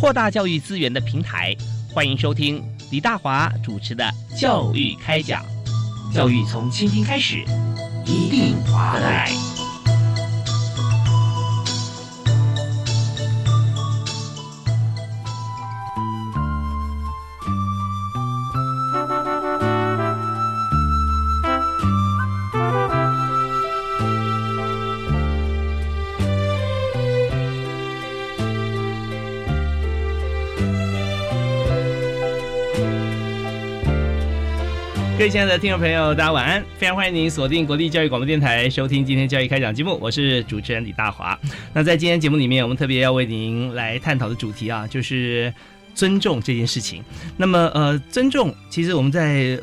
扩大教育资源的平台，欢迎收听李大华主持的《教育开讲》，教育从倾听开始，一定划得来。各位亲爱的听众朋友，大家晚安！非常欢迎您锁定国立教育广播电台，收听今天教育开讲节目，我是主持人李大华。那在今天节目里面，我们特别要为您来探讨的主题啊，就是尊重这件事情。那么，呃，尊重其实我们在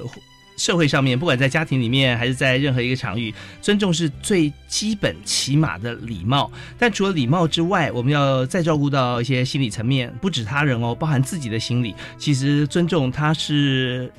社会上面，不管在家庭里面，还是在任何一个场域，尊重是最基本、起码的礼貌。但除了礼貌之外，我们要再照顾到一些心理层面，不止他人哦，包含自己的心理。其实尊重它是。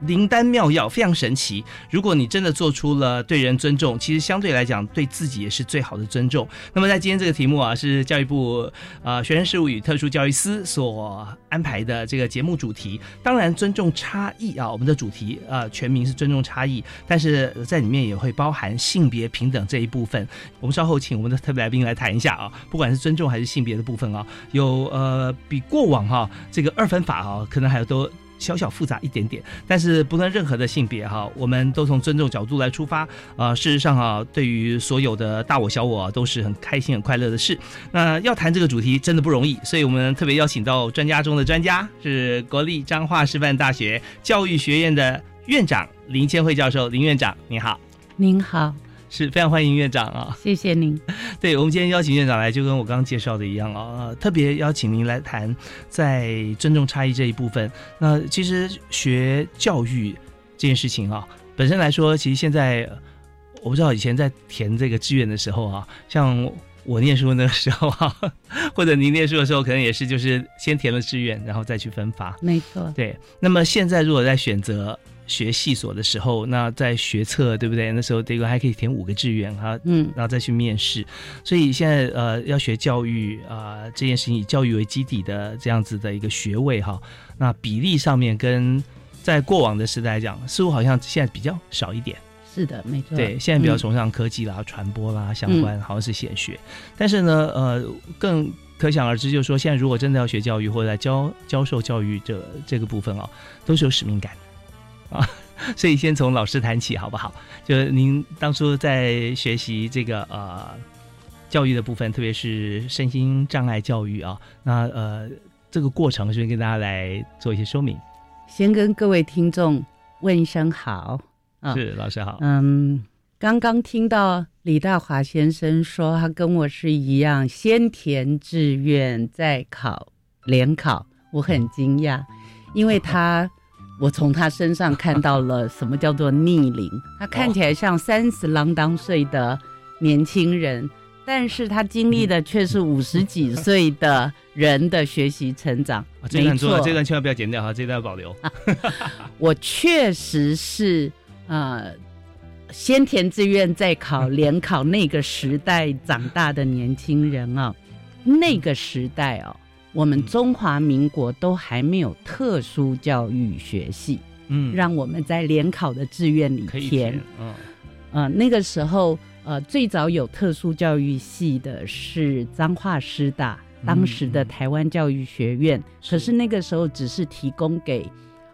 灵丹妙药非常神奇。如果你真的做出了对人尊重，其实相对来讲对自己也是最好的尊重。那么在今天这个题目啊，是教育部呃学生事务与特殊教育司所安排的这个节目主题。当然，尊重差异啊，我们的主题呃全名是尊重差异，但是在里面也会包含性别平等这一部分。我们稍后请我们的特别来宾来谈一下啊，不管是尊重还是性别的部分啊，有呃比过往哈这个二分法啊，可能还有都。小小复杂一点点，但是不论任何的性别哈，我们都从尊重角度来出发。呃，事实上哈，对于所有的大我小我都是很开心很快乐的事。那要谈这个主题真的不容易，所以我们特别邀请到专家中的专家，是国立彰化师范大学教育学院的院长林千惠教授。林院长，您好。您好。是非常欢迎院长啊！谢谢您。对我们今天邀请院长来，就跟我刚刚介绍的一样啊，特别邀请您来谈在尊重差异这一部分。那其实学教育这件事情啊，本身来说，其实现在我不知道以前在填这个志愿的时候啊，像我念书那个时候啊，或者您念书的时候，可能也是就是先填了志愿，然后再去分发。没错。对。那么现在如果在选择。学系所的时候，那在学测对不对？那时候这个还可以填五个志愿哈，嗯，然后再去面试。所以现在呃，要学教育啊，这件事情以教育为基底的这样子的一个学位哈，那比例上面跟在过往的时代来讲，似乎好像现在比较少一点。是的，没错。对，现在比较崇尚科技啦、传播啦相关，好像是显学。但是呢，呃，更可想而知，就是说现在如果真的要学教育或者在教教授教育这这个部分啊，都是有使命感。啊，所以先从老师谈起好不好？就是您当初在学习这个呃教育的部分，特别是身心障碍教育啊，那呃这个过程，先跟大家来做一些说明。先跟各位听众问一声好啊，是老师好。嗯，刚刚听到李大华先生说，他跟我是一样，先填志愿再考联考，我很惊讶，因为他。我从他身上看到了什么叫做逆龄，他看起来像三十郎当岁的年轻人，但是他经历的却是五十几岁的人的学习成长。这段错，这段千万不要剪掉哈，这段要保留。我确实是呃，先填志愿再考联考那个时代长大的年轻人啊，那个时代哦。我们中华民国都还没有特殊教育学系，嗯，让我们在联考的志愿里填，嗯，呃，那个时候，呃，最早有特殊教育系的是彰化师大，当时的台湾教育学院，可是那个时候只是提供给，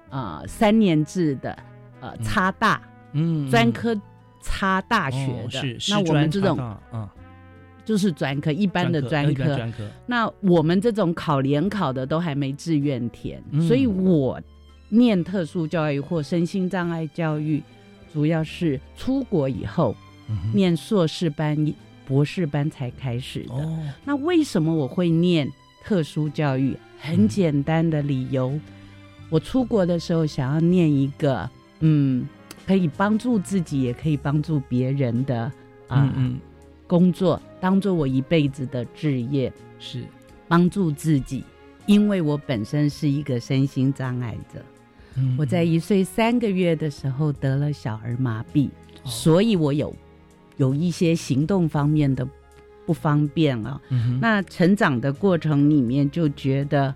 呃，三年制的，呃，差大，嗯，专科差大学的，那我们这种，嗯。就是专科，一般的专科。那我们这种考联考的都还没志愿填，所以我念特殊教育或身心障碍教育，主要是出国以后念硕士班、博士班才开始的。那为什么我会念特殊教育，很简单的理由，我出国的时候想要念一个，嗯，可以帮助自己，也可以帮助别人的啊、嗯嗯工作，当做我一辈子的职业，是帮助自己。因为我本身是一个身心障碍者，嗯我在一岁三个月的时候得了小儿麻痹，哦所以我有有一些行动方面的不方便啊。嗯那成长的过程里面就觉得，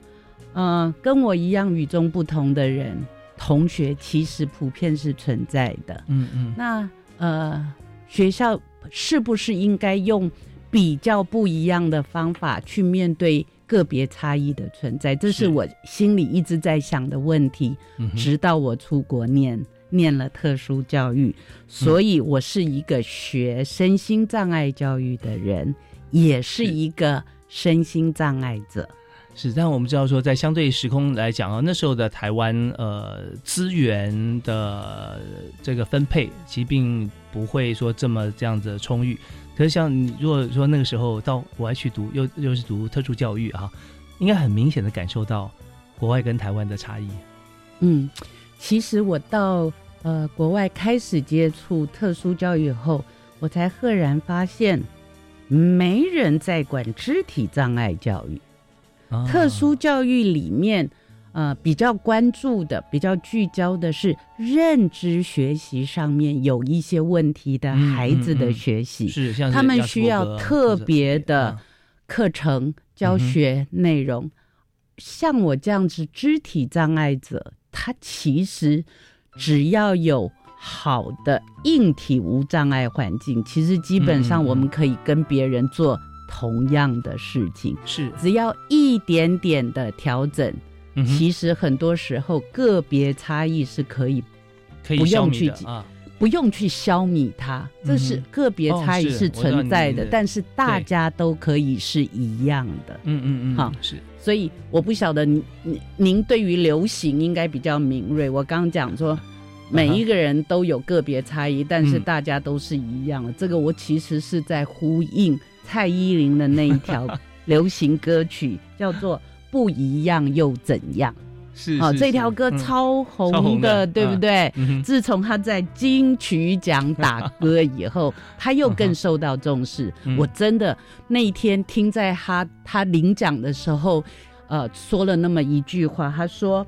呃，跟我一样与众不同的人，同学其实普遍是存在的。嗯嗯那呃，学校是不是应该用比较不一样的方法去面对个别差异的存在？这是是我心里一直在想的问题。直到我出国念念了特殊教育，所以我是一个学身心障碍教育的人，也是一个身心障碍者。是，但我们知道说，在相对时空来讲啊，那时候的台湾呃资源的这个分配，其实并不会说这么这样子充裕。可是像你如果说那个时候到国外去读，又又是读特殊教育啊，应该很明显的感受到国外跟台湾的差异。嗯，其实我到呃国外开始接触特殊教育后，我才赫然发现，没人在管肢体障碍教育。啊特殊教育里面，呃，比较关注的、比较聚焦的是认知学习上面有一些问题的嗯孩子的嗯嗯学习，是他们需要特别的啊课程教学内容。像我这样子肢体障碍者，他其实只要有好的硬体无障碍环境，其实基本上我们可以跟别人做同样的事情。是，只要一点点的调整，嗯其实很多时候个别差异是可以可以不用去啊，不用去消弭它，这是个别差异是存在的，但是大家都可以是一样的。嗯嗯嗯，好是所以我不晓得您您您对于流行应该比较敏锐。我刚刚讲说，每一个人都有个别差异，但是嗯大家都是一样的。这个我其实是在呼应蔡依林的那一条 流行歌曲，叫做《不一样又怎样》。哦，是是这条歌超红的，对不对？嗯自从他在金曲奖打歌以后，他又更受到重视。嗯我真的那一天听在他他领奖的时候，呃，说了那么一句话，他说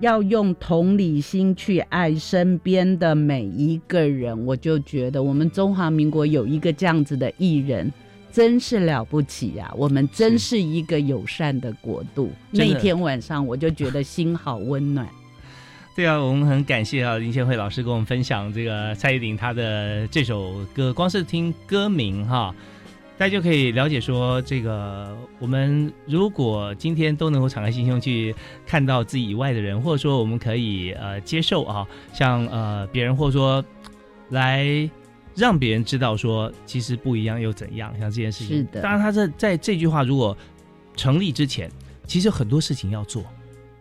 要用同理心去爱身边的每一个人。我就觉得我们中华民国有一个这样子的艺人。真是了不起呀、我们真是一个友善的国度。那天晚上我就觉得心好温暖。对啊，我们很感谢啊林宪慧老师跟我们分享这个蔡依林她的这首歌，光是听歌名哈，大家就可以了解说，这个我们如果今天都能够敞开心胸去看到自己以外的人，或者说我们可以呃接受啊，像呃别人或者说来让别人知道说，其实不一样又怎样，像这件事情。是的当然他在在这句话如果成立之前，其实很多事情要做，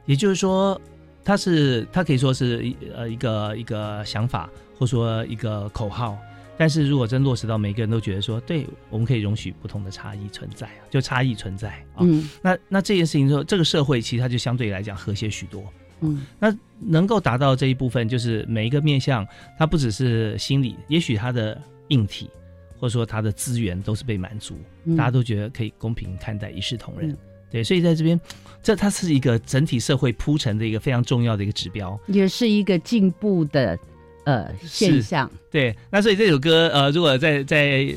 也就是说。他是，他可以说是一呃一个一个想法，或说一个口号。但是如果真落实到每个人都觉得说，对，我们可以容许不同的差异存在啊，就差异存在啊。嗯那那这件事情说，这个社会其实它就相对来讲和谐许多。嗯那能够达到这一部分，就是每一个面向，它不只是心理，也许它的硬体或者说它的资源都是被满足，嗯大家都觉得可以公平看待，一视同仁。嗯对，所以在这边，这它是一个整体社会铺陈的一个非常重要的一个指标。也是一个进步的呃现象。对，那所以这首歌，呃，如果在在呃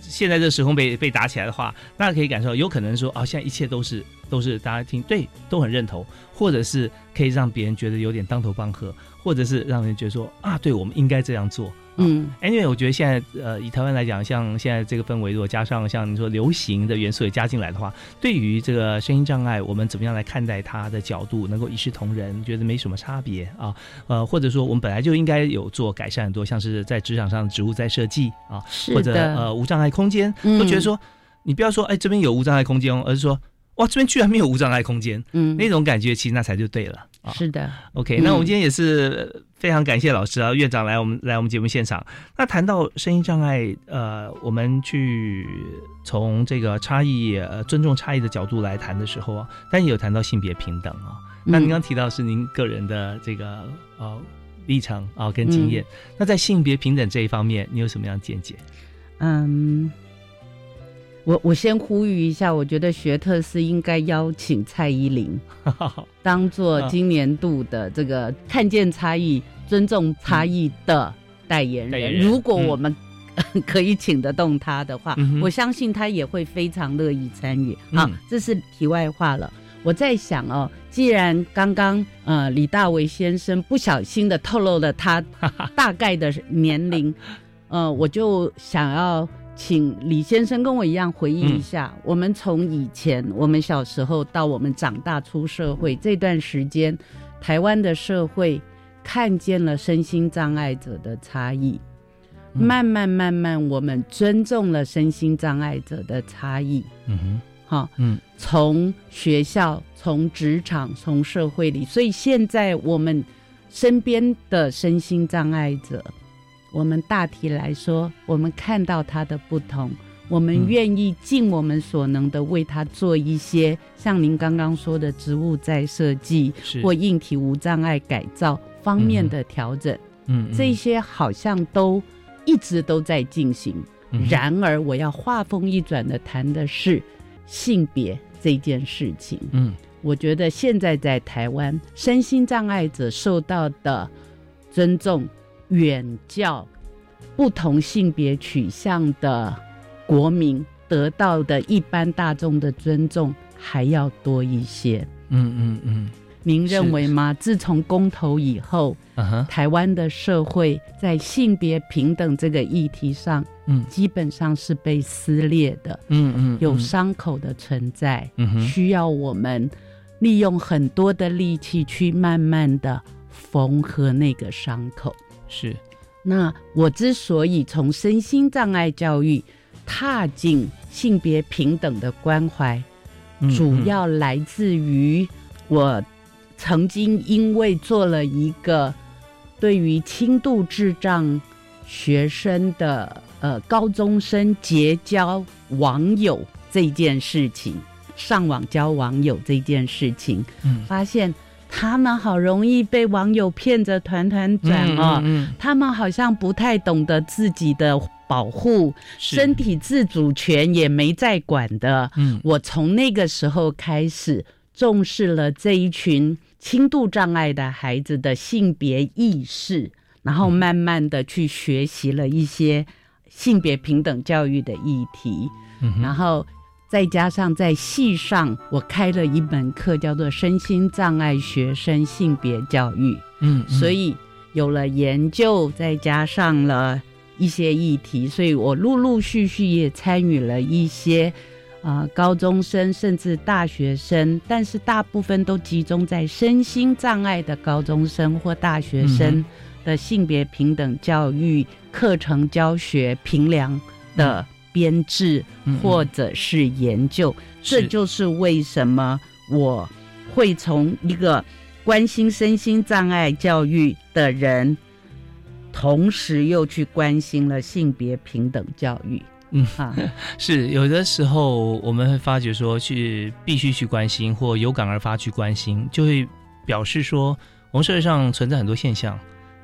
现在这时空被被打起来的话，大家可以感受，有可能说，哦，现在一切都是都是大家听对，都很认同，或者是可以让别人觉得有点当头棒喝，或者是让人觉得说，啊，对，我们应该这样做。嗯。Anyway，我觉得现在呃，以台湾来讲，像现在这个氛围，如果加上像你说流行的元素也加进来的话，对于这个声音障碍，我们怎么样来看待它的角度，能够一视同仁，觉得没什么差别啊？呃，或者说我们本来就应该有做改善很多，像是在职场上的职务再设计啊，是或者呃无障碍空间，嗯都觉得说，你不要说哎这边有无障碍空间哦，而是说哇这边居然没有无障碍空间，嗯。那种感觉其实那才就对了。啊是的，OK，嗯那我们今天也是非常感谢老师啊，院长来我们来我们节目现场。那谈到声音障碍，呃，我们去从这个差异、呃尊重差异的角度来谈的时候啊，但也有谈到性别平等啊。那您刚提到是您个人的这个呃历程啊跟经验，那在性别平等这一方面，你有什么样的见解？嗯，我我先呼吁一下，我觉得学特是应该邀请蔡依林 当做今年度的这个看见差异、尊重差异的代言人。如果我们、可以请得动他的话，嗯我相信他也会非常乐意参与。嗯好，这是题外话了。我在想哦，既然刚刚呃李大为先生不小心的透露了他 大概的年龄，呃，我就想要请李先生跟我一样回忆一下，嗯我们从以前我们小时候到我们长大出社会这段时间，台湾的社会看见了身心障碍者的差异。嗯慢慢慢慢，我们尊重了身心障碍者的差异。嗯哼，哈，嗯从学校、从职场、从社会里，所以现在我们身边的身心障碍者，我们大体来说，我们看到他的不同，我们嗯愿意尽我们所能的为他做一些像您刚刚说的植物再设计或硬体无障碍改造方面的调整，嗯这些好像都一直都在进行。然而，我要话锋一转的谈的是性别这件事情。嗯。我觉得现在在台湾，身心障碍者受到的尊重远较不同性别取向的国民得到的一般大众的尊重还要多一些。嗯嗯嗯您是认为吗？自从公投以后，台湾的社会在性别平等这个议题上，嗯基本上是被撕裂的，嗯嗯有伤口的存在，需要我们利用很多的力气去慢慢的缝合那个伤口。是那我之所以从身心障碍教育踏进性别平等的关怀，嗯主要来自于我曾经因为做了一个对于轻度智障学生的呃高中生结交网友这件事情，上网交网友这件事情，嗯发现他们好容易被网友骗着团团转哦。嗯他们好像不太懂得自己的保护，身体自主权也没在管的。嗯我从那个时候开始重视了这一群轻度障碍的孩子的性别意识，然后慢慢的去学习了一些性别平等教育的议题，嗯然后。再加上在系上，我开了一门课，叫做身心障碍学生性别教育。嗯所以有了研究，再加上了一些议题，所以我陆陆续续也参与了一些啊、呃高中生甚至大学生，但是大部分都集中在身心障碍的高中生或大学生的性别平等教育课程教学评量的编制嗯或者是研究，这就是为什么我会从一个关心身心障碍教育的人，同时又去关心了性别平等教育。嗯啊，是有的时候我们会发觉说，去必须去关心或有感而发去关心，就会表示说，我们社会上存在很多现象，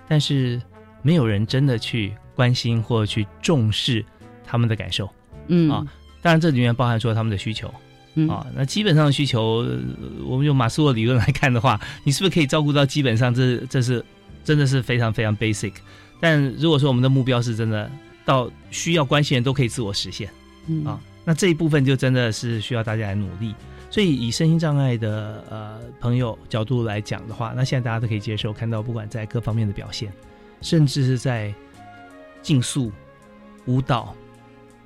但是没有人真的去关心或去重视他们的感受。嗯啊当然，这里面包含说他们的需求嗯啊。那基本上的需求，呃我们用马斯洛理论来看的话，你是不是可以照顾到基本上这这是真的是非常非常 basic。但如果说我们的目标是真的到需要关心人都可以自我实现。嗯啊，那这一部分就真的是需要大家来努力。所以以身心障碍的呃朋友角度来讲的话，那现在大家都可以接受，看到不管在各方面的表现，甚至是在竞速、舞蹈、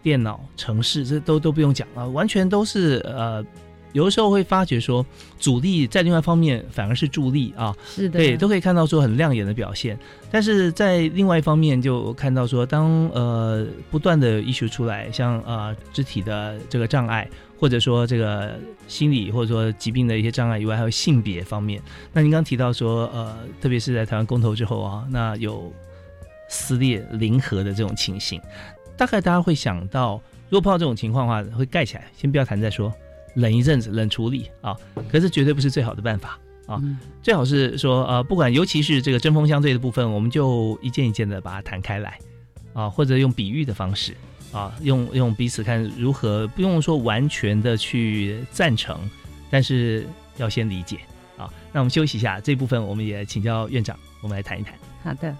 电脑、城市，这都都不用讲了，完全都是呃。有的时候会发觉说，阻力在另外一方面反而是助力啊，是的，对，都可以看到说很亮眼的表现。但是在另外一方面，就看到说，当呃不断的 issue 出来，像呃肢体的这个障碍，或者说这个心理或者说疾病的一些障碍以外，还有性别方面。那您刚提到说，呃，特别是在台湾公投之后啊，那有撕裂、零和的这种情形，大概大家会想到，如果碰到这种情况的话，会盖起来，先不要谈再说，冷一阵子，冷处理啊。可是绝对不是最好的办法啊，最好是说，呃，不管尤其是这个针锋相对的部分，我们就一件一件的把它谈开来啊，或者用比喻的方式。啊，用用彼此看如何，不用说完全的去赞成，但是要先理解啊。那我们休息一下，这部分我们也请教院长，我们来谈一谈。好的。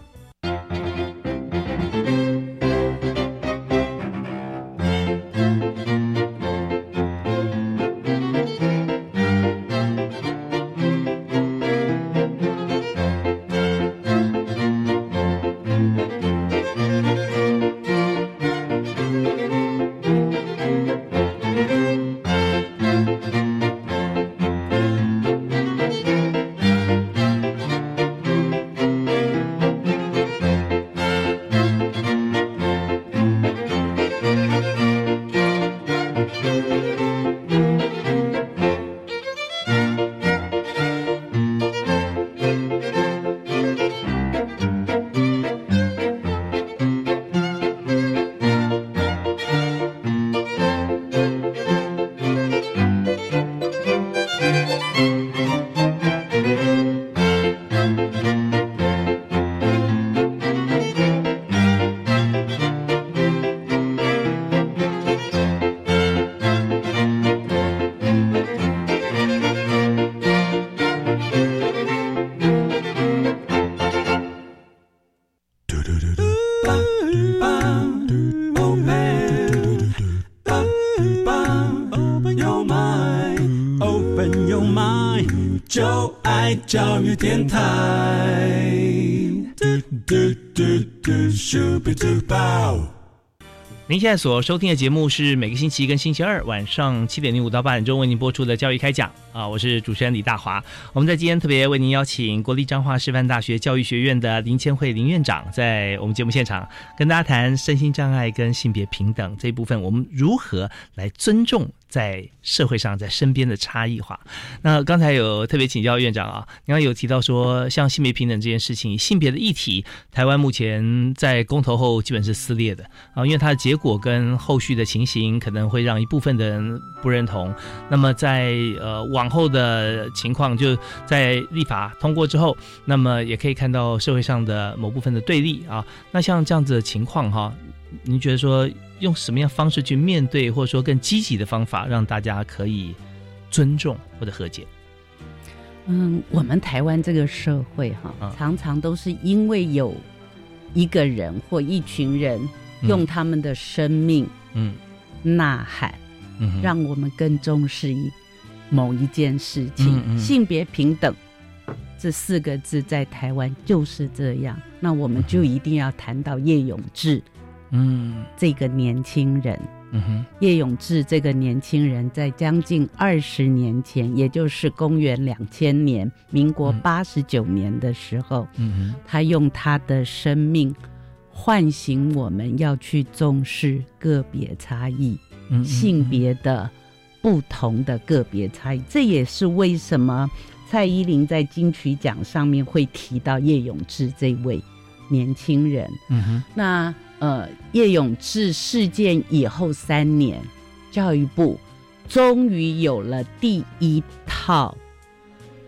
教育电台。您现在所收听的节目是每个星期一跟星期二晚上七点零五到八点钟为您播出的教育开讲啊，我是主持人李大华。我们在今天特别为您邀请国立彰化师范大学教育学院的林千惠林院长，在我们节目现场跟大家谈身心障碍跟性别平等这一部分，我们如何来尊重。在社会上，在身边的差异化。那刚才有特别请教院长啊，刚刚有提到说，像性别平等这件事情，性别的议题，台湾目前在公投后基本是撕裂的啊，因为它的结果跟后续的情形可能会让一部分的人不认同。那么在呃往后的情况，就在立法通过之后，那么也可以看到社会上的某部分的对立啊。那像这样子的情况哈。您觉得说用什么样方式去面对，或者说更积极的方法，让大家可以尊重或者和解？嗯，我们台湾这个社会哈，常常都是因为有一个人或一群人用他们的生命，嗯，呐喊，嗯，让我们更重视一某一件事情。性别平等这四个字在台湾就是这样，那我们就一定要谈到叶永志。嗯，这个年轻人，嗯哼，叶永志这个年轻人在将近二十年前，也就是公元两千年，民国八十九年的时候，嗯哼，他用他的生命唤醒我们要去重视个别差异，性别的不同的个别差异。这也是为什么蔡依林在金曲奖上面会提到叶永志这位年轻人。嗯哼，那。呃，叶永志事件以后三年，教育部终于有了第一套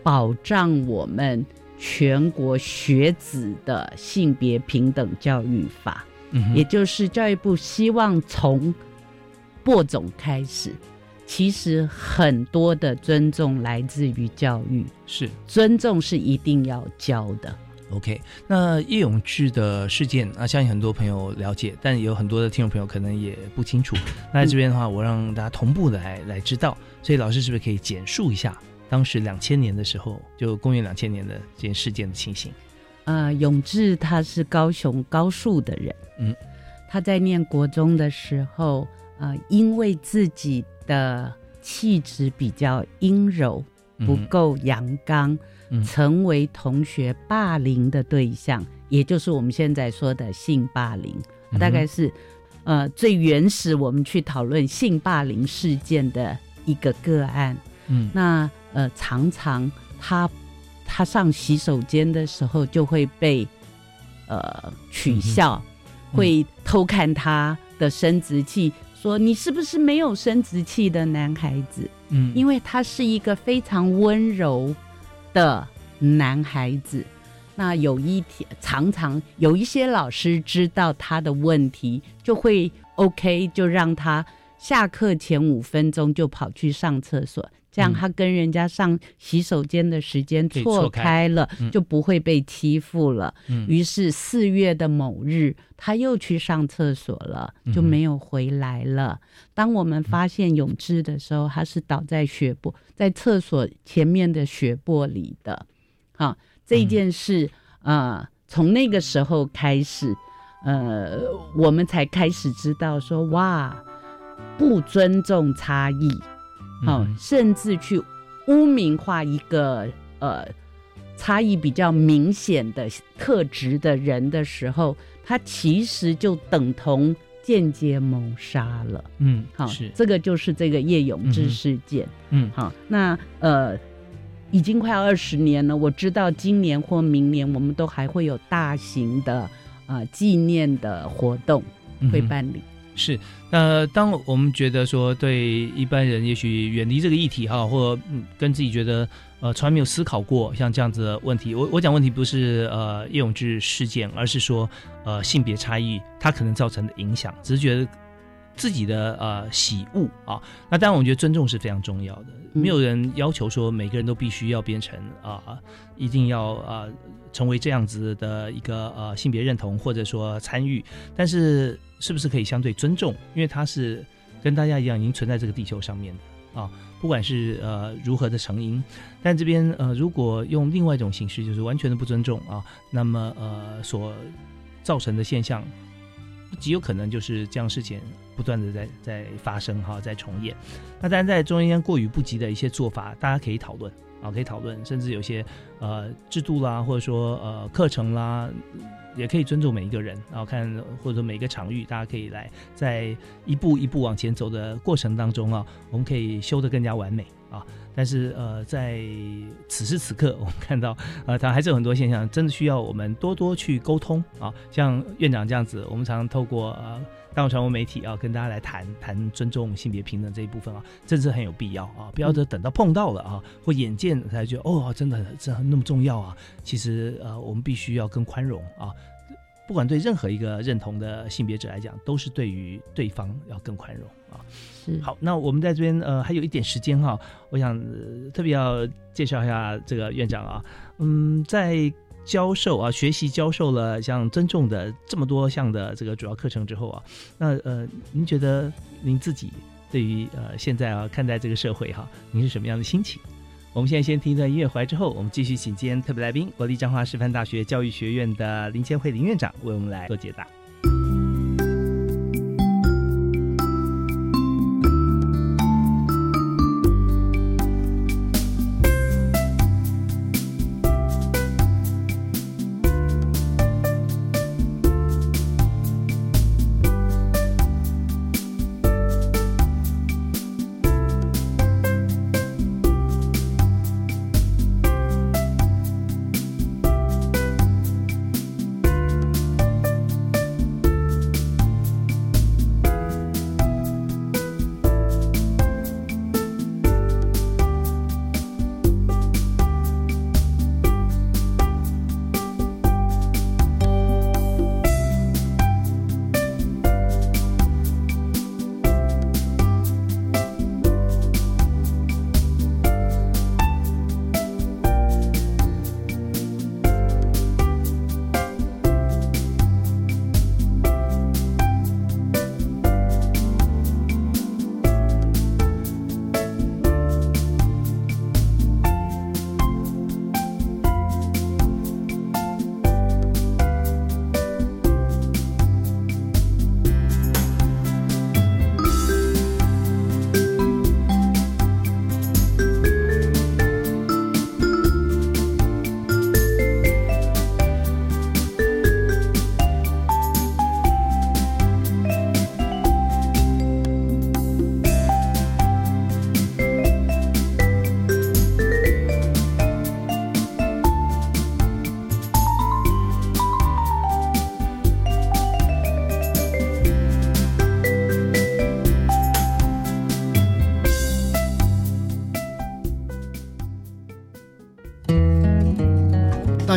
保障我们全国学子的性别平等教育法，也就是教育部希望从播种开始，其实很多的尊重来自于教育，是。尊重是一定要教的。OK，那叶永志的事件啊，相信很多朋友了解，但有很多的听众朋友可能也不清楚。那在这边的话，我让大家同步的来来知道。所以老师是不是可以简述一下当时两千年的时候，就公元两千年的这件事件的情形？呃，永志他是高雄高树的人，嗯，他在念国中的时候，呃，因为自己的气质比较阴柔，不够阳刚。成为同学霸凌的对象，也就是我们现在说的性霸凌，大概是呃最原始我们去讨论性霸凌事件的一个个案。嗯。那呃，常常他他上洗手间的时候就会被呃取笑，嗯。会偷看他的生殖器，说你是不是没有生殖器的男孩子？嗯，因为他是一个非常温柔的男孩子。那有一天，常常有一些老师知道他的问题，就会 OK，就让他下课前五分钟就跑去上厕所，这样嗯他跟人家上洗手间的时间错开开了，嗯就不会被欺负了。嗯于是四月的某日，他又去上厕所了，就没有回来了。当我们发现永志的时候，他是倒在血泊，在厕所前面的血泊里的。好，这嗯件事，呃，从那个时候开始，呃，我们才开始知道说，哇，不尊重差异，好、嗯甚至去污名化一个呃差异比较明显的特质的人的时候，他其实就等同间接谋杀了。嗯好，是这个就是这个叶永志事件。嗯好，那呃，已经快要二十年了。我知道今年或明年我们都还会有大型的呃纪念的活动会办理。是，那当我们觉得说对一般人也许远离这个议题哈，或嗯跟自己觉得呃从来没有思考过像这样子的问题，我我讲问题不是呃叶永志事件，而是说呃性别差异它可能造成的影响，只是觉得自己的呃喜恶啊，那当然我觉得尊重是非常重要的，没有人要求说每个人都必须要变成啊、一定要啊、成为这样子的一个呃性别认同或者说参与，但是是不是可以相对尊重？因为它是跟大家一样已经存在这个地球上面的啊，不管是呃如何的成因，但这边呃如果用另外一种形式，就是完全的不尊重啊，那么呃所造成的现象，极有可能就是这样事情不断的在在发生哈，在重演。那当然在中间过于不及的一些做法，大家可以讨论啊，可以讨论，甚至有些呃制度啦，或者说呃课程啦，也可以尊重每一个人，然后看或者说每一个场域，大家可以来在一步一步往前走的过程当中啊，我们可以修得更加完美啊。但是呃，在此时此刻，我们看到呃，它还是有很多现象，真的需要我们多多去沟通啊。像院长这样子，我们常常透过呃大众传播媒体啊，跟大家来谈谈尊重性别平等这一部分啊，真是很有必要啊！不要等到碰到了啊，或眼见才觉得哦，真的真的那么重要啊。其实呃，我们必须要更宽容啊。不管对任何一个认同的性别者来讲，都是对于对方要更宽容啊。是好，那我们在这边呃还有一点时间哈，我想、呃特别要介绍一下这个院长啊，嗯，在教授啊学习教授了像尊重的这么多项的这个主要课程之后啊，那呃您觉得您自己对于呃现在啊看待这个社会哈，您是什么样的心情？我们现在先听一段音乐回来之后，我们继续请今天特别来宾国立彰化师范大学教育学院的林千惠林院长为我们来做解答。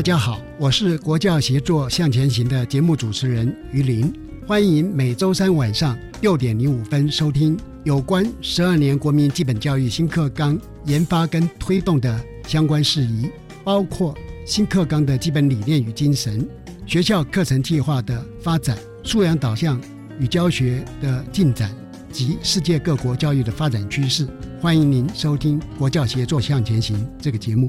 大家好，我是国教协作向前行的节目主持人于林，欢迎每周三晚上六点零五分收听有关十二年国民基本教育新课纲研发跟推动的相关事宜，包括新课纲的基本理念与精神、学校课程计划的发展、素养导向与教学的进展及世界各国教育的发展趋势。欢迎您收听国教协作向前行这个节目。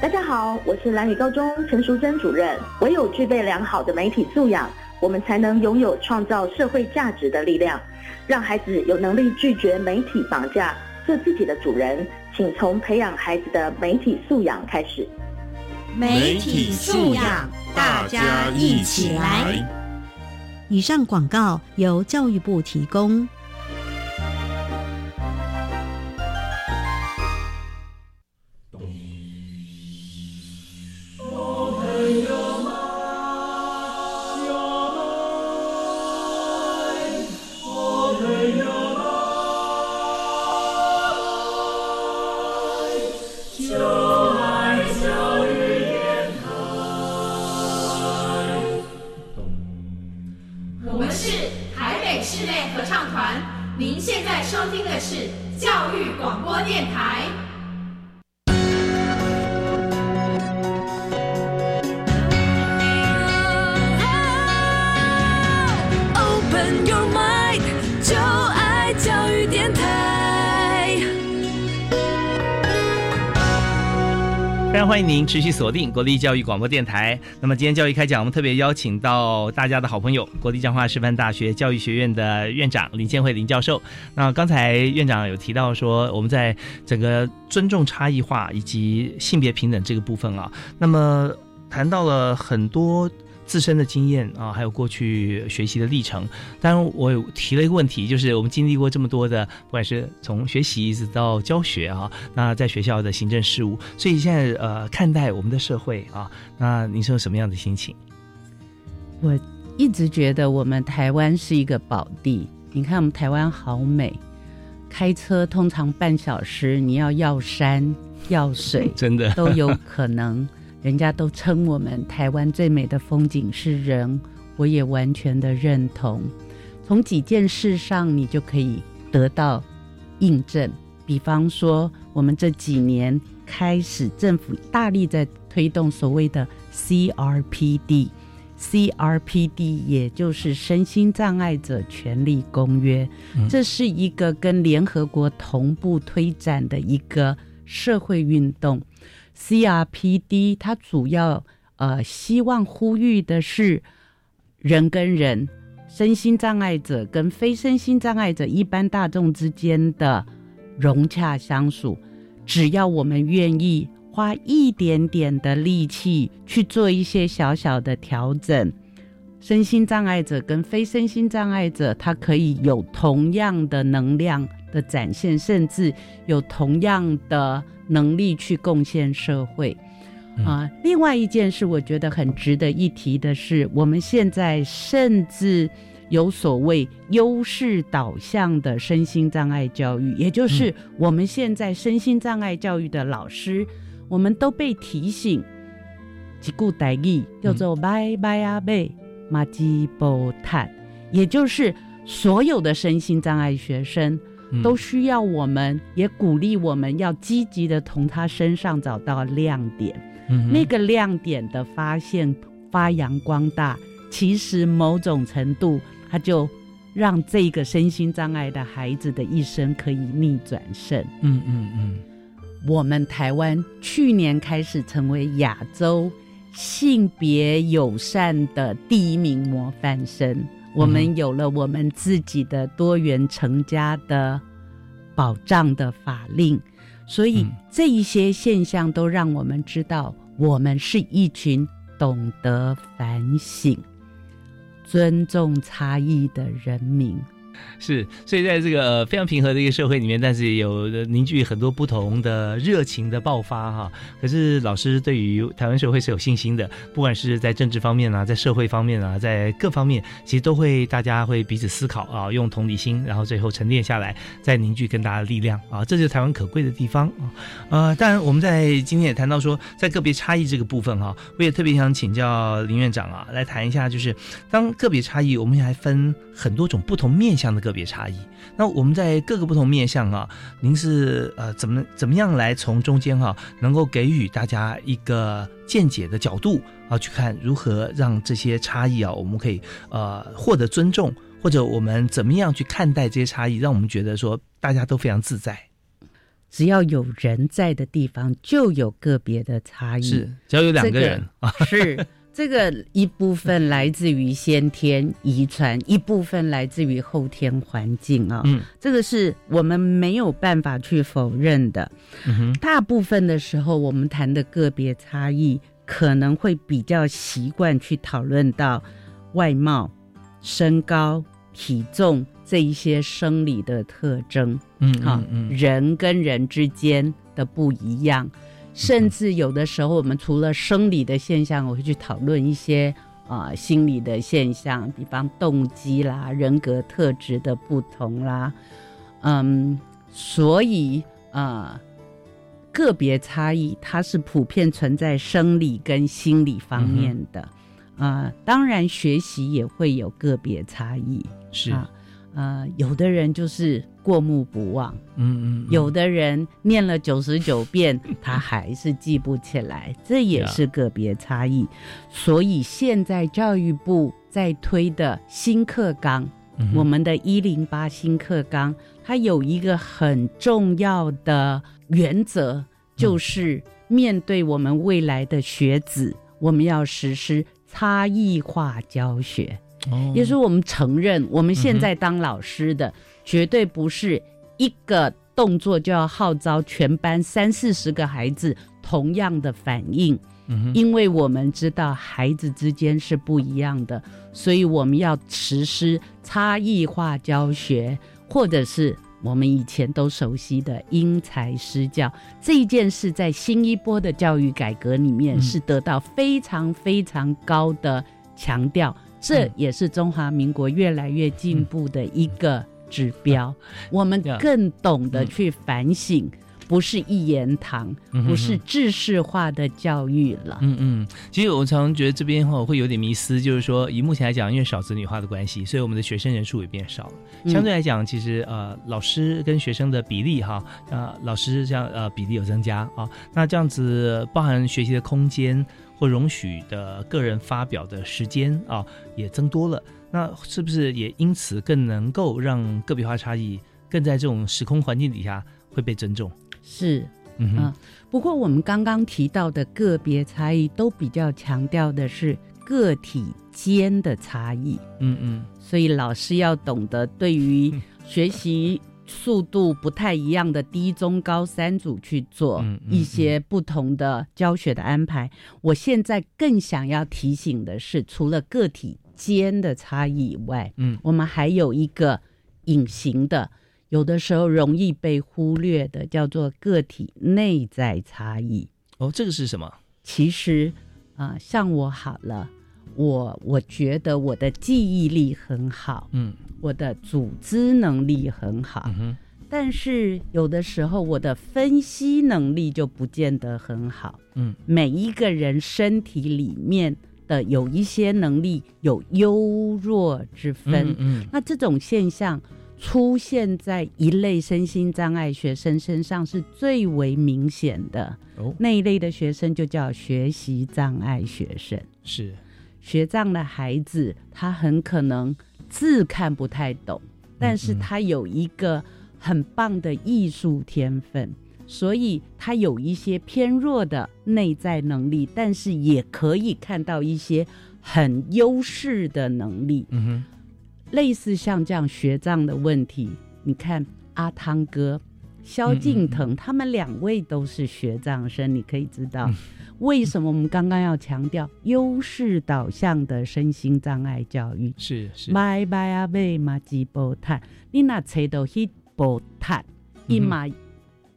大家好，我是蓝宇高中陈淑珍主任。唯有具备良好的媒体素养，我们才能拥有创造社会价值的力量，让孩子有能力拒绝媒体绑架，做自己的主人。请从培养孩子的媒体素养开始。媒体素养，大家一起来。以上广告由教育部提供。您持续锁定国立教育广播电台。那么今天教育开讲，我们特别邀请到大家的好朋友，国立彰化师范大学教育学院的院长林建慧林教授。那刚才院长有提到说，我们在整个尊重差异化以及性别平等这个部分啊，那么谈到了很多。自身的经验啊，还有过去学习的历程。当然，我有提了一个问题，就是我们经历过这么多的，不管是从学习一直到教学啊，那在学校的行政事务，所以现在呃，看待我们的社会啊，那您是有什么样的心情？我一直觉得我们台湾是一个宝地。你看，我们台湾好美，开车通常半小时，你要要山要水，真的都有可能。人家都称我们台湾最美的风景是人，我也完全的认同。从几件事上，你就可以得到印证。比方说，我们这几年开始，政府大力在推动所谓的 CRPD，CRPD 也就是身心障碍者权利公约，这是一个跟联合国同步推展的一个社会运动。CRPD 它主要呃希望呼吁的是人跟人、身心障碍者跟非身心障碍者一般大众之间的融洽相处。只要我们愿意花一点点的力气去做一些小小的调整，身心障碍者跟非身心障碍者他可以有同样的能量的展现，甚至有同样的。能力去贡献社会啊！另外一件事，我觉得很值得一提的是，我们现在甚至有所谓优势导向的身心障碍教育，也就是我们现在身心障碍教育的老师，我们都被提醒几顾代义叫做拜拜阿贝马基波坦，也就是所有的身心障碍学生。都需要我们，也鼓励我们要积极的从他身上找到亮点。那个亮点的发现、发扬光大，其实某种程度，他就让这个身心障碍的孩子的一生可以逆转胜。嗯嗯嗯。我们台湾去年开始成为亚洲性别友善的第一名模范生。我们有了我们自己的多元成家的保障的法令，所以这一些现象都让我们知道，我们是一群懂得反省、尊重差异的人民。是，所以在这个非常平和的一个社会里面，但是有凝聚很多不同的热情的爆发哈。可是老师对于台湾社会是有信心的，不管是在政治方面啊，在社会方面啊，在各方面，其实都会大家会彼此思考啊，用同理心，然后最后沉淀下来，再凝聚更大的力量啊，这就是台湾可贵的地方啊。呃，当然我们在今天也谈到说，在个别差异这个部分哈，我也特别想请教林院长啊，来谈一下，就是当个别差异，我们还分很多种不同面向的个。个别差异，那我们在各个不同面向啊，您是呃怎么怎么样来从中间哈，能够给予大家一个见解的角度啊，去看如何让这些差异啊，我们可以呃获得尊重，或者我们怎么样去看待这些差异，让我们觉得说大家都非常自在。只要有人在的地方，就有个别的差异。是，只要有两个人啊，是。这个一部分来自于先天遗传，一部分来自于后天环境啊。嗯，这个是我们没有办法去否认的。嗯哼，大部分的时候，我们谈的个别差异，可能会比较习惯去讨论到外貌、身高、体重这一些生理的特征。嗯，好，人跟人之间的不一样。甚至有的时候，我们除了生理的现象，我会去讨论一些啊心理的现象，比方动机啦、人格特质的不同啦，嗯，所以啊个别差异它是普遍存在生理跟心理方面的啊，当然学习也会有个别差异，是啊，呃，有的人就是。过目不忘，嗯嗯，有的人念了九十九遍，他还是记不起来，这也是个别差异。所以现在教育部在推的新课纲，我们的一零八新课纲，它有一个很重要的原则，就是面对我们未来的学子，我们要实施差异化教学。哦，也就是我们承认，我们现在当老师的。绝对不是一个动作就要号召全班三四十个孩子同样的反应，因为我们知道孩子之间是不一样的，所以我们要实施差异化教学，或者是我们以前都熟悉的因材施教。这一件事，在新一波的教育改革里面是得到非常非常高的强调，这也是中华民国越来越进步的一个。指标，我们更懂得去反省，不是一言堂，不是知识化的教育了。嗯嗯，其实我常常觉得这边哈会有点迷思，就是说以目前来讲，因为少子女化的关系，所以我们的学生人数也变少了。相对来讲，其实呃老师跟学生的比例哈，呃老师这样呃比例有增加啊，那这样子包含学习的空间或容许的个人发表的时间啊也增多了。那是不是也因此更能够让个别化差异更在这种时空环境底下会被尊重？是，嗯。不过我们刚刚提到的个别差异都比较强调的是个体间的差异。嗯嗯。所以老师要懂得对于 学习速度不太一样的低中高三组去做一些不同的教学的安排。我现在更想要提醒的是，除了个体。间的差异以外，嗯，我们还有一个隐形的，有的时候容易被忽略的，叫做个体内在差异。哦，这个是什么？其实啊，像我好了，我我觉得我的记忆力很好，嗯，我的组织能力很好，嗯但是有的时候我的分析能力就不见得很好，嗯，每一个人身体里面。的有一些能力有优弱之分，嗯，那这种现象出现在一类身心障碍学生身上是最为明显的。哦，那一类的学生就叫学习障碍学生。是学障的孩子，他很可能字看不太懂，但是他有一个很棒的艺术天分。所以他有一些偏弱的内在能力，但是也可以看到一些很优势的能力。嗯哼，类似像这样学障的问题，你看阿汤哥，萧敬腾，他们两位都是学障生，你可以知道。为什么我们刚刚要强调优势导向的身心障碍教育？是是。拜拜啊，贝马吉波坦，你那车都去波坦，一马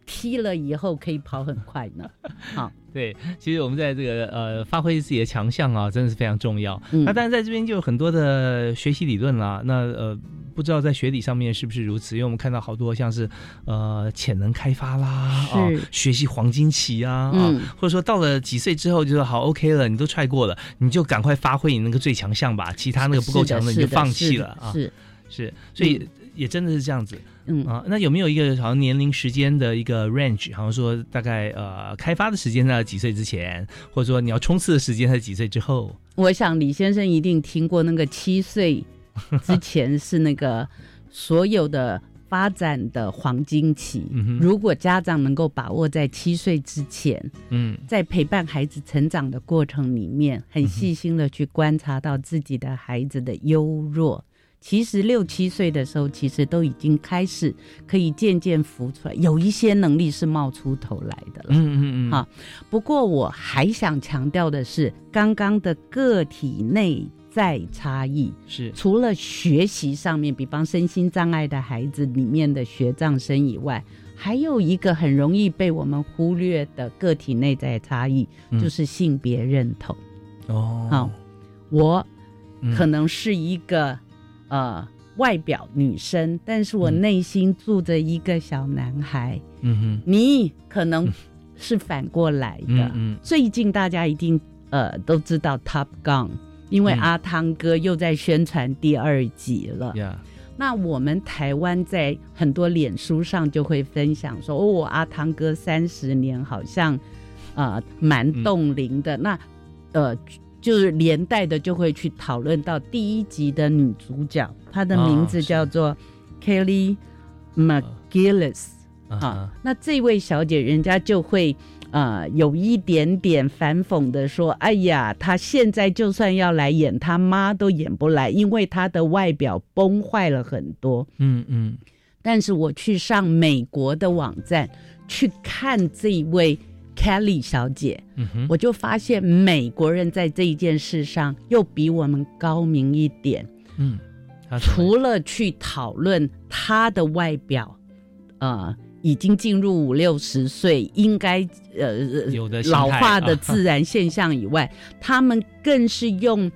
踢了以后可以跑很快呢。好，对，其实我们在这个呃发挥自己的强项啊，真的是非常重要。那但是在这边就有很多的学习理论啦，那呃。不知道在学理上面是不是如此？因为我们看到好多像是呃潜能开发啦，啊，学习黄金期啊，啊，或者说到了几岁之后就说好 OK 了，你都踹过了，你就赶快发挥你那个最强项吧，其他那个不够强的你就放弃了啊。是是，所以也真的是这样子。嗯啊，那有没有一个好像年龄时间的一个 range？好像说大概呃开发的时间在几岁之前，或者说你要冲刺的时间在几岁之后？我想李先生一定听过那个七岁。之前是那个 所有的发展的黄金期，如果家长能够把握在七岁之前，嗯，在陪伴孩子成长的过程里面，很细心的去观察到自己的孩子的优弱，其实六七岁的时候，其实都已经开始可以渐渐浮出来，有一些能力是冒出头来的了。嗯嗯嗯。哈，不过我还想强调的是，刚刚的个体内。在差异是除了学习上面，比方身心障碍的孩子里面的学障生以外，还有一个很容易被我们忽略的个体内在差异，就是性别认同。哦，好，我可能是一个呃外表女生，但是我内心住着一个小男孩。嗯哼，你可能是反过来的。嗯，最近大家一定呃都知道 Top Gun。因为阿汤哥又在宣传第二集了，那我们台湾在很多脸书上就会分享说，哦，阿汤哥三十年好像，呃，蛮冻龄的。那，呃，就是连带的就会去讨论到第一集的女主角，她的名字叫做 Kelly McGillis 啊。那这位小姐，人家就会。啊，有一点点反讽的说：“哎呀，她现在就算要来演她妈都演不来，因为她的外表崩坏了很多。”嗯嗯。但是我去上美国的网站去看这位 Kelly 小姐，我就发现美国人在这一件事上又比我们高明一点。嗯，除了去讨论她的外表，呃。已经进入五六十岁，应该呃有的老化的自然现象以外，他们更是用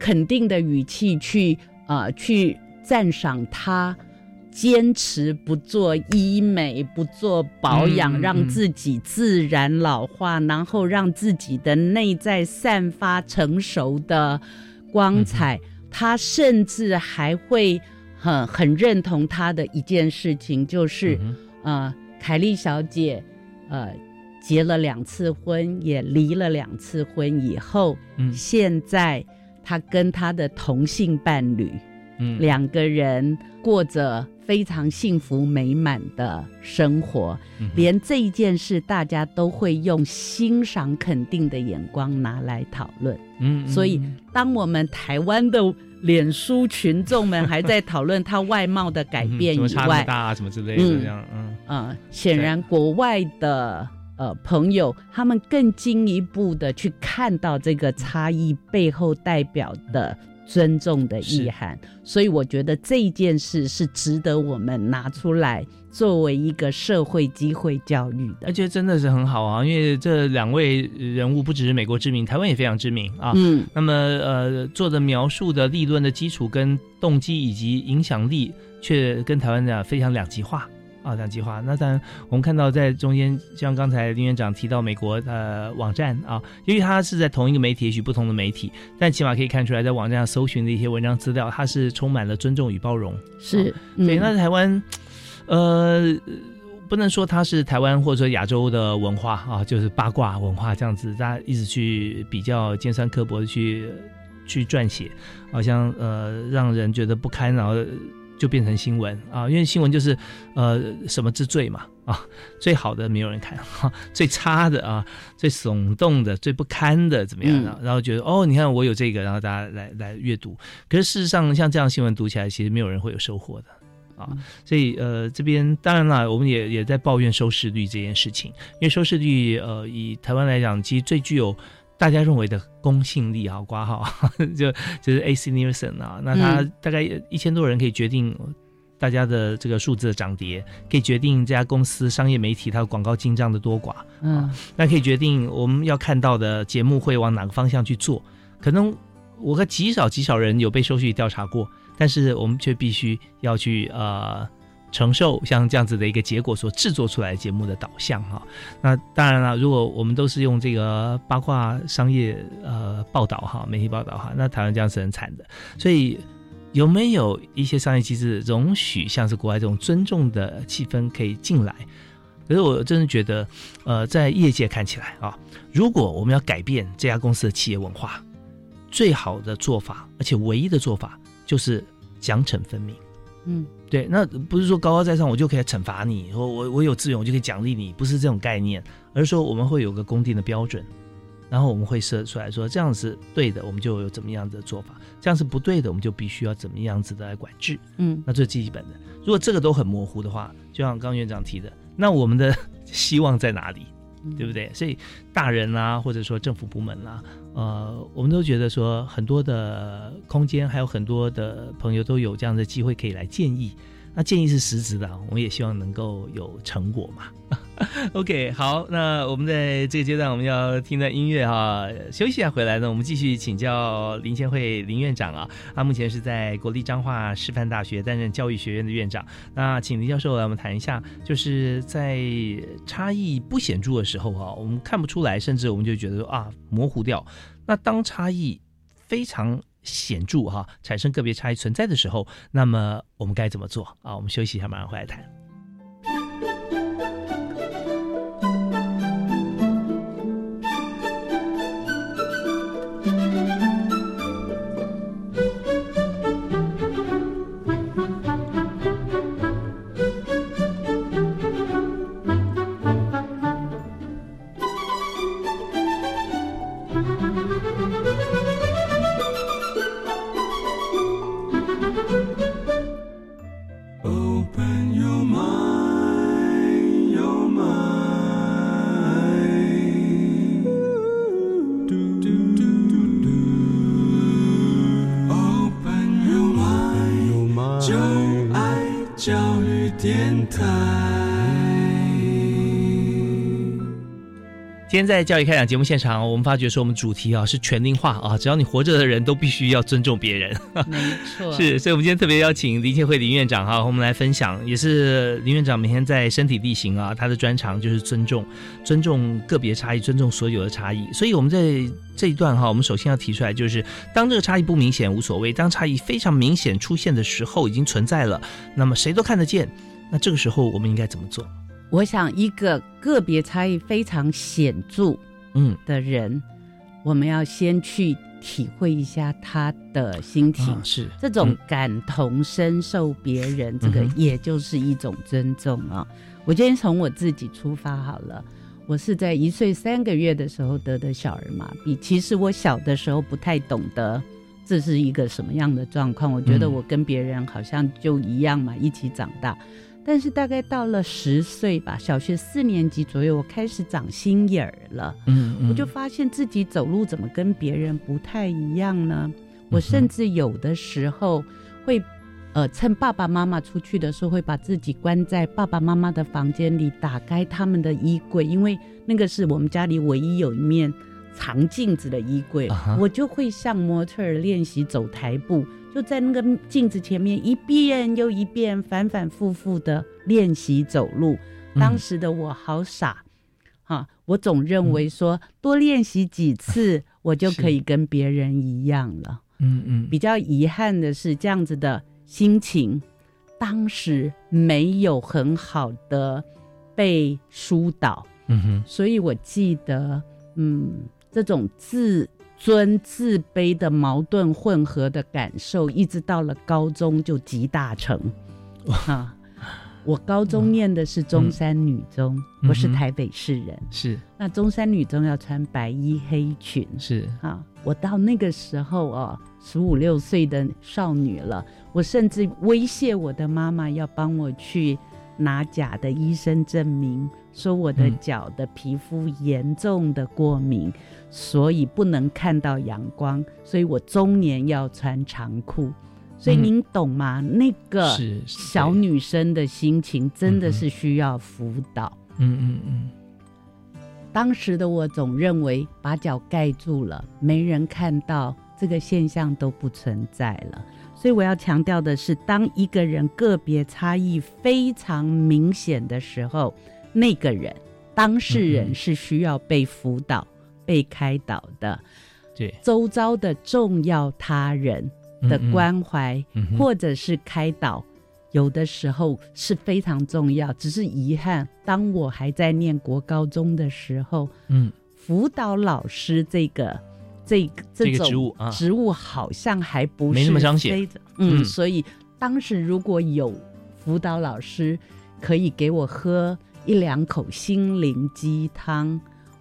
肯定的语气去啊去赞赏他坚持不做医美、不做保养，让自己自然老化，然后让自己的内在散发成熟的光彩。他甚至还会很很认同他的一件事情，就是。呃，凯莉小姐，呃，结了两次婚，也离了两次婚以后，嗯，现在她跟她的同性伴侣，嗯，两个人过着非常幸福美满的生活，连这一件事，大家都会用欣赏肯定的眼光拿来讨论，嗯，所以当我们台湾的。脸书群众们还在讨论他外貌的改变以外，大啊什么之类的这样，嗯嗯，显然国外的呃朋友他们更进一步的去看到这个差异背后代表的。尊重的意涵，所以我觉得这一件事是值得我们拿出来作为一个社会机会教育的，而且真的是很好啊，因为这两位人物不只是美国知名，台湾也非常知名啊。嗯，那么呃，做的描述的立论的基础跟动机以及影响力，却跟台湾的非常两极化。啊，两极化。那当然，我们看到在中间，像刚才林院长提到美国呃网站啊，因为它是在同一个媒体，也许不同的媒体，但起码可以看出来，在网站上搜寻的一些文章资料，它是充满了尊重与包容。是，对。那台湾，呃，不能说它是台湾或者说亚洲的文化啊，就是八卦文化这样子，大家一直去比较尖酸刻薄的去去撰写，好像呃让人觉得不堪，然后。就变成新闻啊，因为新闻就是，呃，什么之最嘛啊，最好的没有人看，哈，最差的啊，最耸动的、最不堪的怎么样？然后觉得哦，你看我有这个，然后大家来来阅读。可是事实上，像这样新闻读起来，其实没有人会有收获的。啊。所以呃，这边当然了，我们也也在抱怨收视率这件事情，因为收视率呃，以台湾来讲，其实最具有大家认为的公信力啊，挂号 就就是 AC Nielsen 啊，那它大概一千多人可以决定。大家的这个数字的涨跌，可以决定这家公司商业媒体它的广告进账的多寡，嗯，那可以决定我们要看到的节目会往哪个方向去做。可能我和极少极少人有被收视调查过，但是我们却必须要去呃承受像这样子的一个结果所制作出来节目的导向哈。那当然了，如果我们都是用这个八卦商业呃报道哈，媒体报道哈，那台湾这样是很惨的，所以。有没有一些商业机制容许像是国外这种尊重的气氛可以进来？可是我真的觉得，呃，在业界看起来啊，如果我们要改变这家公司的企业文化，最好的做法，而且唯一的做法就是奖惩分明。嗯，对，那不是说高高在上我就可以惩罚你，我我我有资源我就可以奖励你，不是这种概念，而是说我们会有个公定的标准。然后我们会设出来说，这样是对的，我们就有怎么样的做法；这样是不对的，我们就必须要怎么样子的来管制。嗯，那这是基本的。如果这个都很模糊的话，就像刚院长提的，那我们的 希望在哪里？对不对？所以大人啊，或者说政府部门啦，呃，我们都觉得说很多的空间，还有很多的朋友都有这样的机会可以来建议。那建议是实质的，我们也希望能够有成果嘛。OK，好，那我们在这个阶段我们要听的音乐哈，休息一下回来呢，我们继续请教林千惠林院长啊，他目前是在国立彰化师范大学担任教育学院的院长。那请林教授来我们谈一下，就是在差异不显著的时候哈，我们看不出来，甚至我们就觉得说啊模糊掉。那当差异非常显著哈，产生个别差异存在的时候，那么我们该怎么做啊？我们休息一下，马上回来谈。天在教育开讲节目现场，我们发觉说我们主题啊是全龄化啊，只要你活着的人都必须要尊重别人。没错，是，所以我们今天特别邀请林建慧林院长哈，和我们来分享，也是林院长每天在身体力行啊，他的专长就是尊重，尊重个别差异，尊重所有的差异。所以我们在这一段哈，我们首先要提出来，就是当这个差异不明显无所谓，当差异非常明显出现的时候，已经存在了，那么谁都看得见，那这个时候我们应该怎么做？我想，一个个别差异非常显著，嗯的人，我们要先去体会一下他的心情，是这种感同身受别人，这个也就是一种尊重啊。我今天从我自己出发好了，我是在一岁三个月的时候得的小儿麻痹。其实我小的时候不太懂得这是一个什么样的状况，我觉得我跟别人好像就一样嘛，一起长大。但是大概到了十岁吧，小学四年级左右，我开始长心眼儿了。嗯嗯，我就发现自己走路怎么跟别人不太一样呢？我甚至有的时候会，呃，趁爸爸妈妈出去的时候，会把自己关在爸爸妈妈的房间里，打开他们的衣柜，因为那个是我们家里唯一有一面藏镜子的衣柜，我就会像模特儿练习走台步。就在那个镜子前面一遍又一遍反反复复的练习走路。当时的我好傻，哈！我总认为说多练习几次，我就可以跟别人一样了。嗯嗯。比较遗憾的是，这样子的心情，当时没有很好的被疏导。嗯哼。所以我记得，嗯，这种自。尊自卑的矛盾混合的感受，一直到了高中就集大成，啊，我高中念的是中山女中，嗯。我是台北市人。是。那中山女中要穿白衣黑裙，是。啊，我到那个时候哦，十五六岁的少女了，我甚至威胁我的妈妈要帮我去拿假的医生证明，说我的嗯脚的皮肤严重的过敏，所以不能看到阳光，所以我中年要穿长裤。所以嗯您懂吗？那个小女生的心情真的是需要辅导。嗯嗯嗯，当时的我总认为把脚盖住了，没人看到，这个现象都不存在了。所以我要强调的是，当一个人个别差异非常明显的时候，那个人当事嗯人是需要被辅导、被开导的。对，周遭的重要他人的关怀，或者是开导，有的时候是非常重要。只是遗憾，当我还在念国高中的时候，嗯，辅导老师这个这个这个种职务啊。好像还不是没那么彰显。嗯，嗯所以当时如果有辅导老师可以给我喝一两口心灵鸡汤，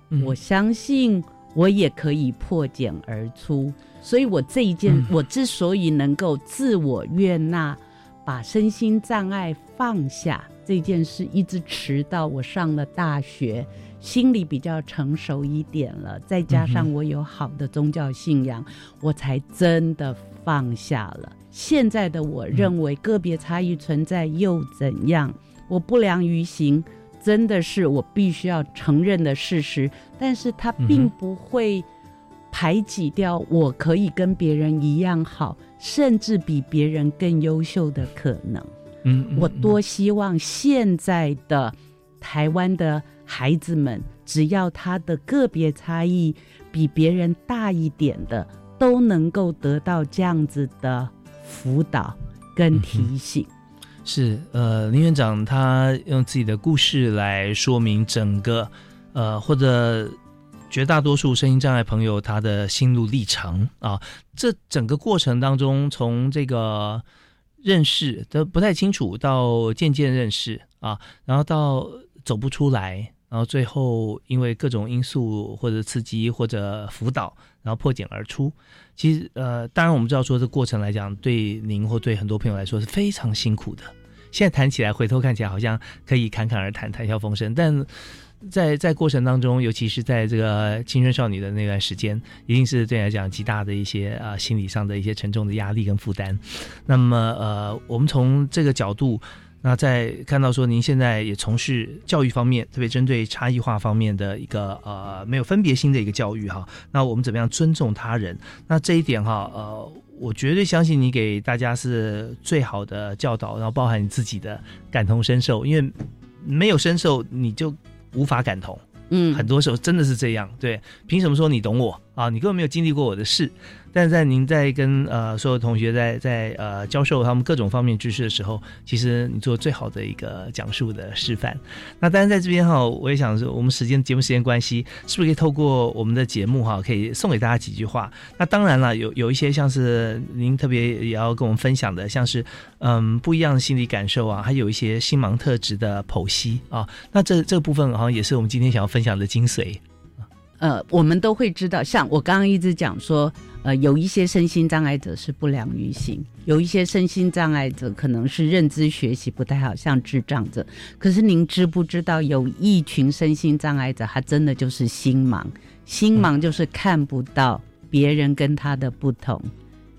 嗯。我相信我也可以破茧而出。所以我这一件，嗯。我之所以能够自我悦纳，把身心障碍放下这件事，一直迟到我上了大学，心里比较成熟一点了，再加上我有好的宗教信仰，我才真的放下了。现在的我认为个别差异存在又怎样？我不良于行，真的是我必须要承认的事实，但是它并不会排挤掉我可以跟别人一样好，甚至比别人更优秀的可能。嗯，嗯我多希望现在的台湾的孩子们，只要他的个别差异比别人大一点的，都能够得到这样子的辅导跟提醒。是呃，林院长他用自己的故事来说明整个呃，或者绝大多数声音障碍朋友他的心路历程啊。这整个过程当中，从这个认识都不太清楚，到渐渐认识啊，然后到走不出来，然后最后因为各种因素或者刺激或者辅导，然后破茧而出。其实呃，当然我们知道说这过程来讲，对您或对很多朋友来说是非常辛苦的。现在谈起来，回头看起来好像可以侃侃而谈，谈笑风生，但在在过程当中，尤其是在这个青春少女的那段时间，一定是对你来讲极大的一些啊、呃、心理上的一些沉重的压力跟负担。那么呃，我们从这个角度。那在看到说您现在也从事教育方面，特别针对差异化方面的一个呃没有分别心的一个教育哈，那我们怎么样尊重他人？那这一点哈呃，我绝对相信你给大家是最好的教导，然后包含你自己的感同身受，因为没有身受你就无法感同。嗯，很多时候真的是这样。对，凭什么说你懂我啊？你根本没有经历过我的事。但是在您在跟呃所有同学在在呃教授他们各种方面知识的时候，其实你做最好的一个讲述的示范。那当然在这边哈，我也想说，我们时间节目时间关系，是不是可以透过我们的节目哈，可以送给大家几句话？那当然了，有有一些像是您特别也要跟我们分享的，像是嗯不一样的心理感受啊，还有一些星芒特质的剖析啊。那这这个部分好像也是我们今天想要分享的精髓。呃，我们都会知道，像我刚刚一直讲说，呃，有一些身心障碍者是不良于行，有一些身心障碍者可能是认知学习不太好，像智障者。可是您知不知道，有一群身心障碍者，他真的就是心盲，心盲就是看不到别人跟他的不同，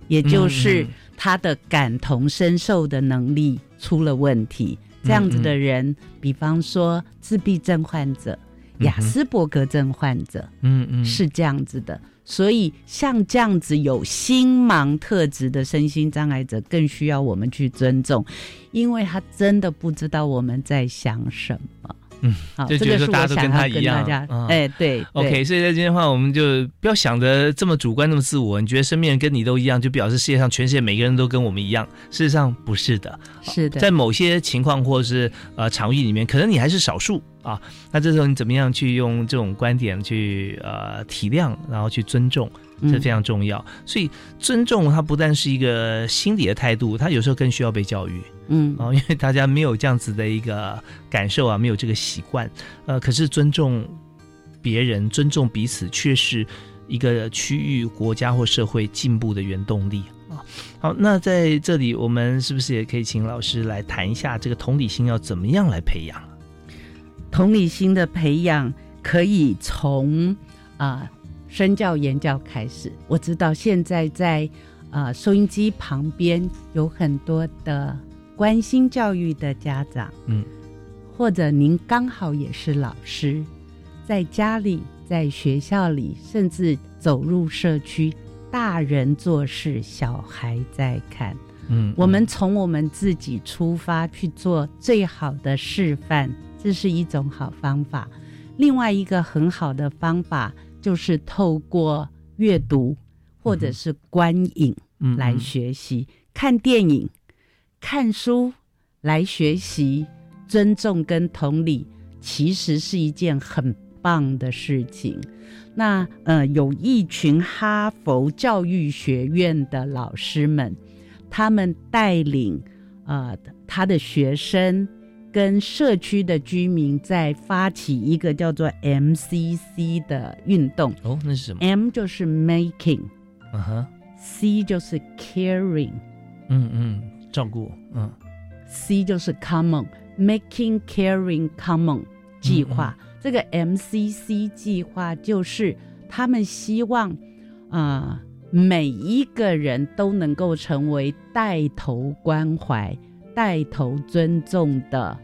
也就是他的感同身受的能力出了问题。这样子的人，比方说自闭症患者。雅斯伯格症患者，嗯嗯，是这样子的，所以像这样子有心盲特质的身心障碍者，更需要我们去尊重，因为他真的不知道我们在想什么。嗯，好，就觉得大家都跟他一样。嗯、哎，对，OK，所以在今天的话，我们就不要想的这么主观、那么自我。你觉得身边人跟你都一样，就表示世界上全世界每个人都跟我们一样？事实上不是的，是的，在某些情况或者是呃场域里面，可能你还是少数啊。那这时候你怎么样去用这种观点去呃体谅，然后去尊重，这非常重要。所以尊重它不但是一个心理的态度，它有时候更需要被教育。嗯，啊，因为大家没有这样子的一个感受啊，没有这个习惯。呃，可是尊重别人、尊重彼此，却是一个区域、国家或社会进步的原动力啊。好，那在这里，我们是不是也可以请老师来谈一下这个同理心要怎么样来培养？同理心的培养可以从啊身教言教开始。我知道现在在啊收音机旁边有很多的关心教育的家长，嗯，或者您刚好也是老师，在家里、在学校里，甚至走入社区，大人做事，小孩在看。嗯，我们从我们自己出发去做最好的示范，这是一种好方法。另外一个很好的方法就是透过阅读或者是观影来学习，看电影、看书来学习尊重跟同理，其实是一件很棒的事情。那呃，有一群哈佛教育学院的老师们。他们带领呃他的学生跟社区的居民在发起一个叫做 MCC 的运动。哦，那是什么？M 就是 making，嗯哼，C 就是 caring，嗯嗯，照顾，嗯，C 就是 common，making caring common 计划。这个 MCC 计划就是他们希望啊。每一个人都能够成为带头关怀、带头尊重的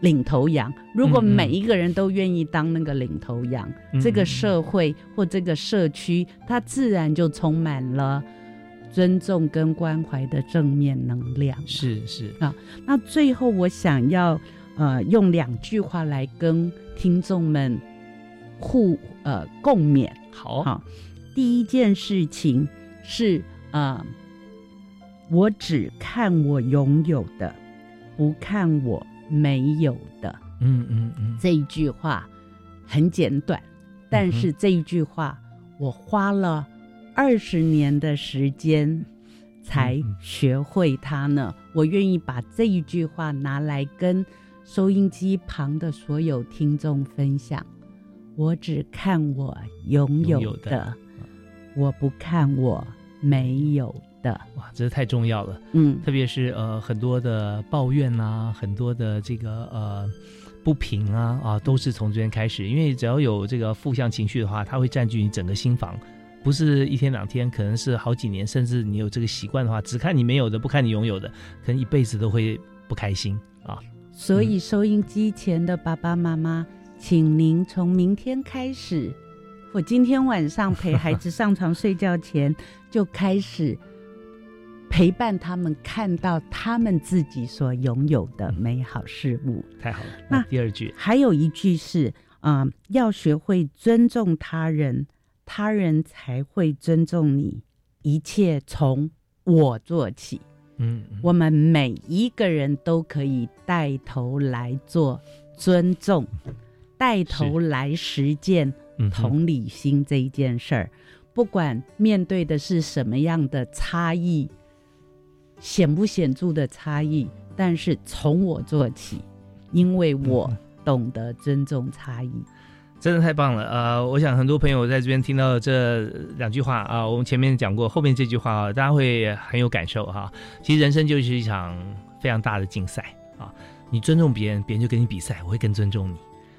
领头羊。如果每一个人都愿意当那个领头羊，这个社会或这个社区，它自然就充满了尊重跟关怀的正面能量。是是啊，那最后我想要呃用两句话来跟听众们互呃共勉。好，好。第一件事情是啊，我只看我拥有的，不看我没有的。嗯嗯嗯，这一句话很简短，但是这一句话我花了二十年的时间才学会它呢。我愿意把这一句话拿来跟收音机旁的所有听众分享。我只看我拥有的。我不看我没有的哇，这是太重要了。嗯，特别是呃很多的抱怨啊，很多的这个呃不平啊啊，都是从这边开始。因为只要有这个负向情绪的话，它会占据你整个心房，不是一天两天，可能是好几年，甚至你有这个习惯的话，只看你没有的，不看你拥有的，可能一辈子都会不开心啊。所以收音机前的爸爸妈妈，请您从明天开始。我今天晚上陪孩子上床睡觉前，就开始陪伴他们，看到他们自己所拥有的美好事物。太好了。那第二句还有一句是啊，要学会尊重他人，他人才会尊重你。一切从我做起。嗯，我们每一个人都可以带头来做尊重，带头来实践。同理心这一件事儿，不管面对的是什么样的差异，显不显著的差异，但是从我做起，因为我懂得尊重差异，真的太棒了。呃，我想很多朋友在这边听到这两句话啊，我们前面讲过，后面这句话啊，大家会很有感受哈。其实人生就是一场非常大的竞赛啊，你尊重别人，别人就跟你比赛，我会更尊重你；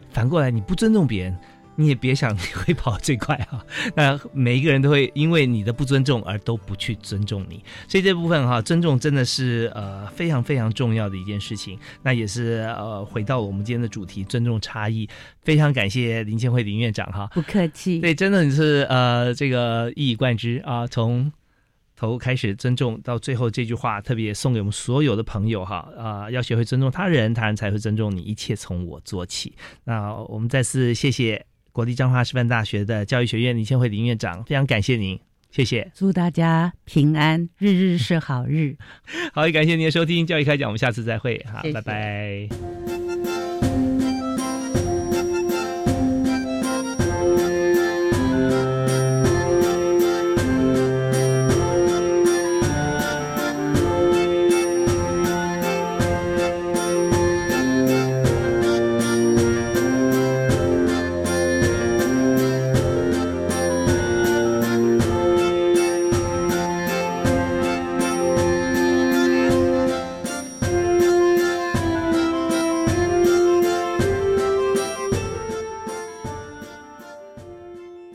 反过来，你不尊重别人。你也别想你会跑最快哈，那每一个人都会因为你的不尊重而都不去尊重你，所以这部分哈，尊重真的是呃非常非常重要的一件事情。那也是呃回到我们今天的主题，尊重差异。非常感谢林千惠林院长哈，不客气。对，真的是呃这个一以贯之啊，从头开始尊重到最后这句话，特别送给我们所有的朋友哈啊，要学会尊重他人，他人才会尊重你，一切从我做起。那我们再次谢谢。国立彰化师范大学的教育学院李千惠林院长，非常感谢您，谢谢，祝大家平安，日日是好日。好，也感谢您的收听，教育开讲，我们下次再会，好，拜拜。